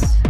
house.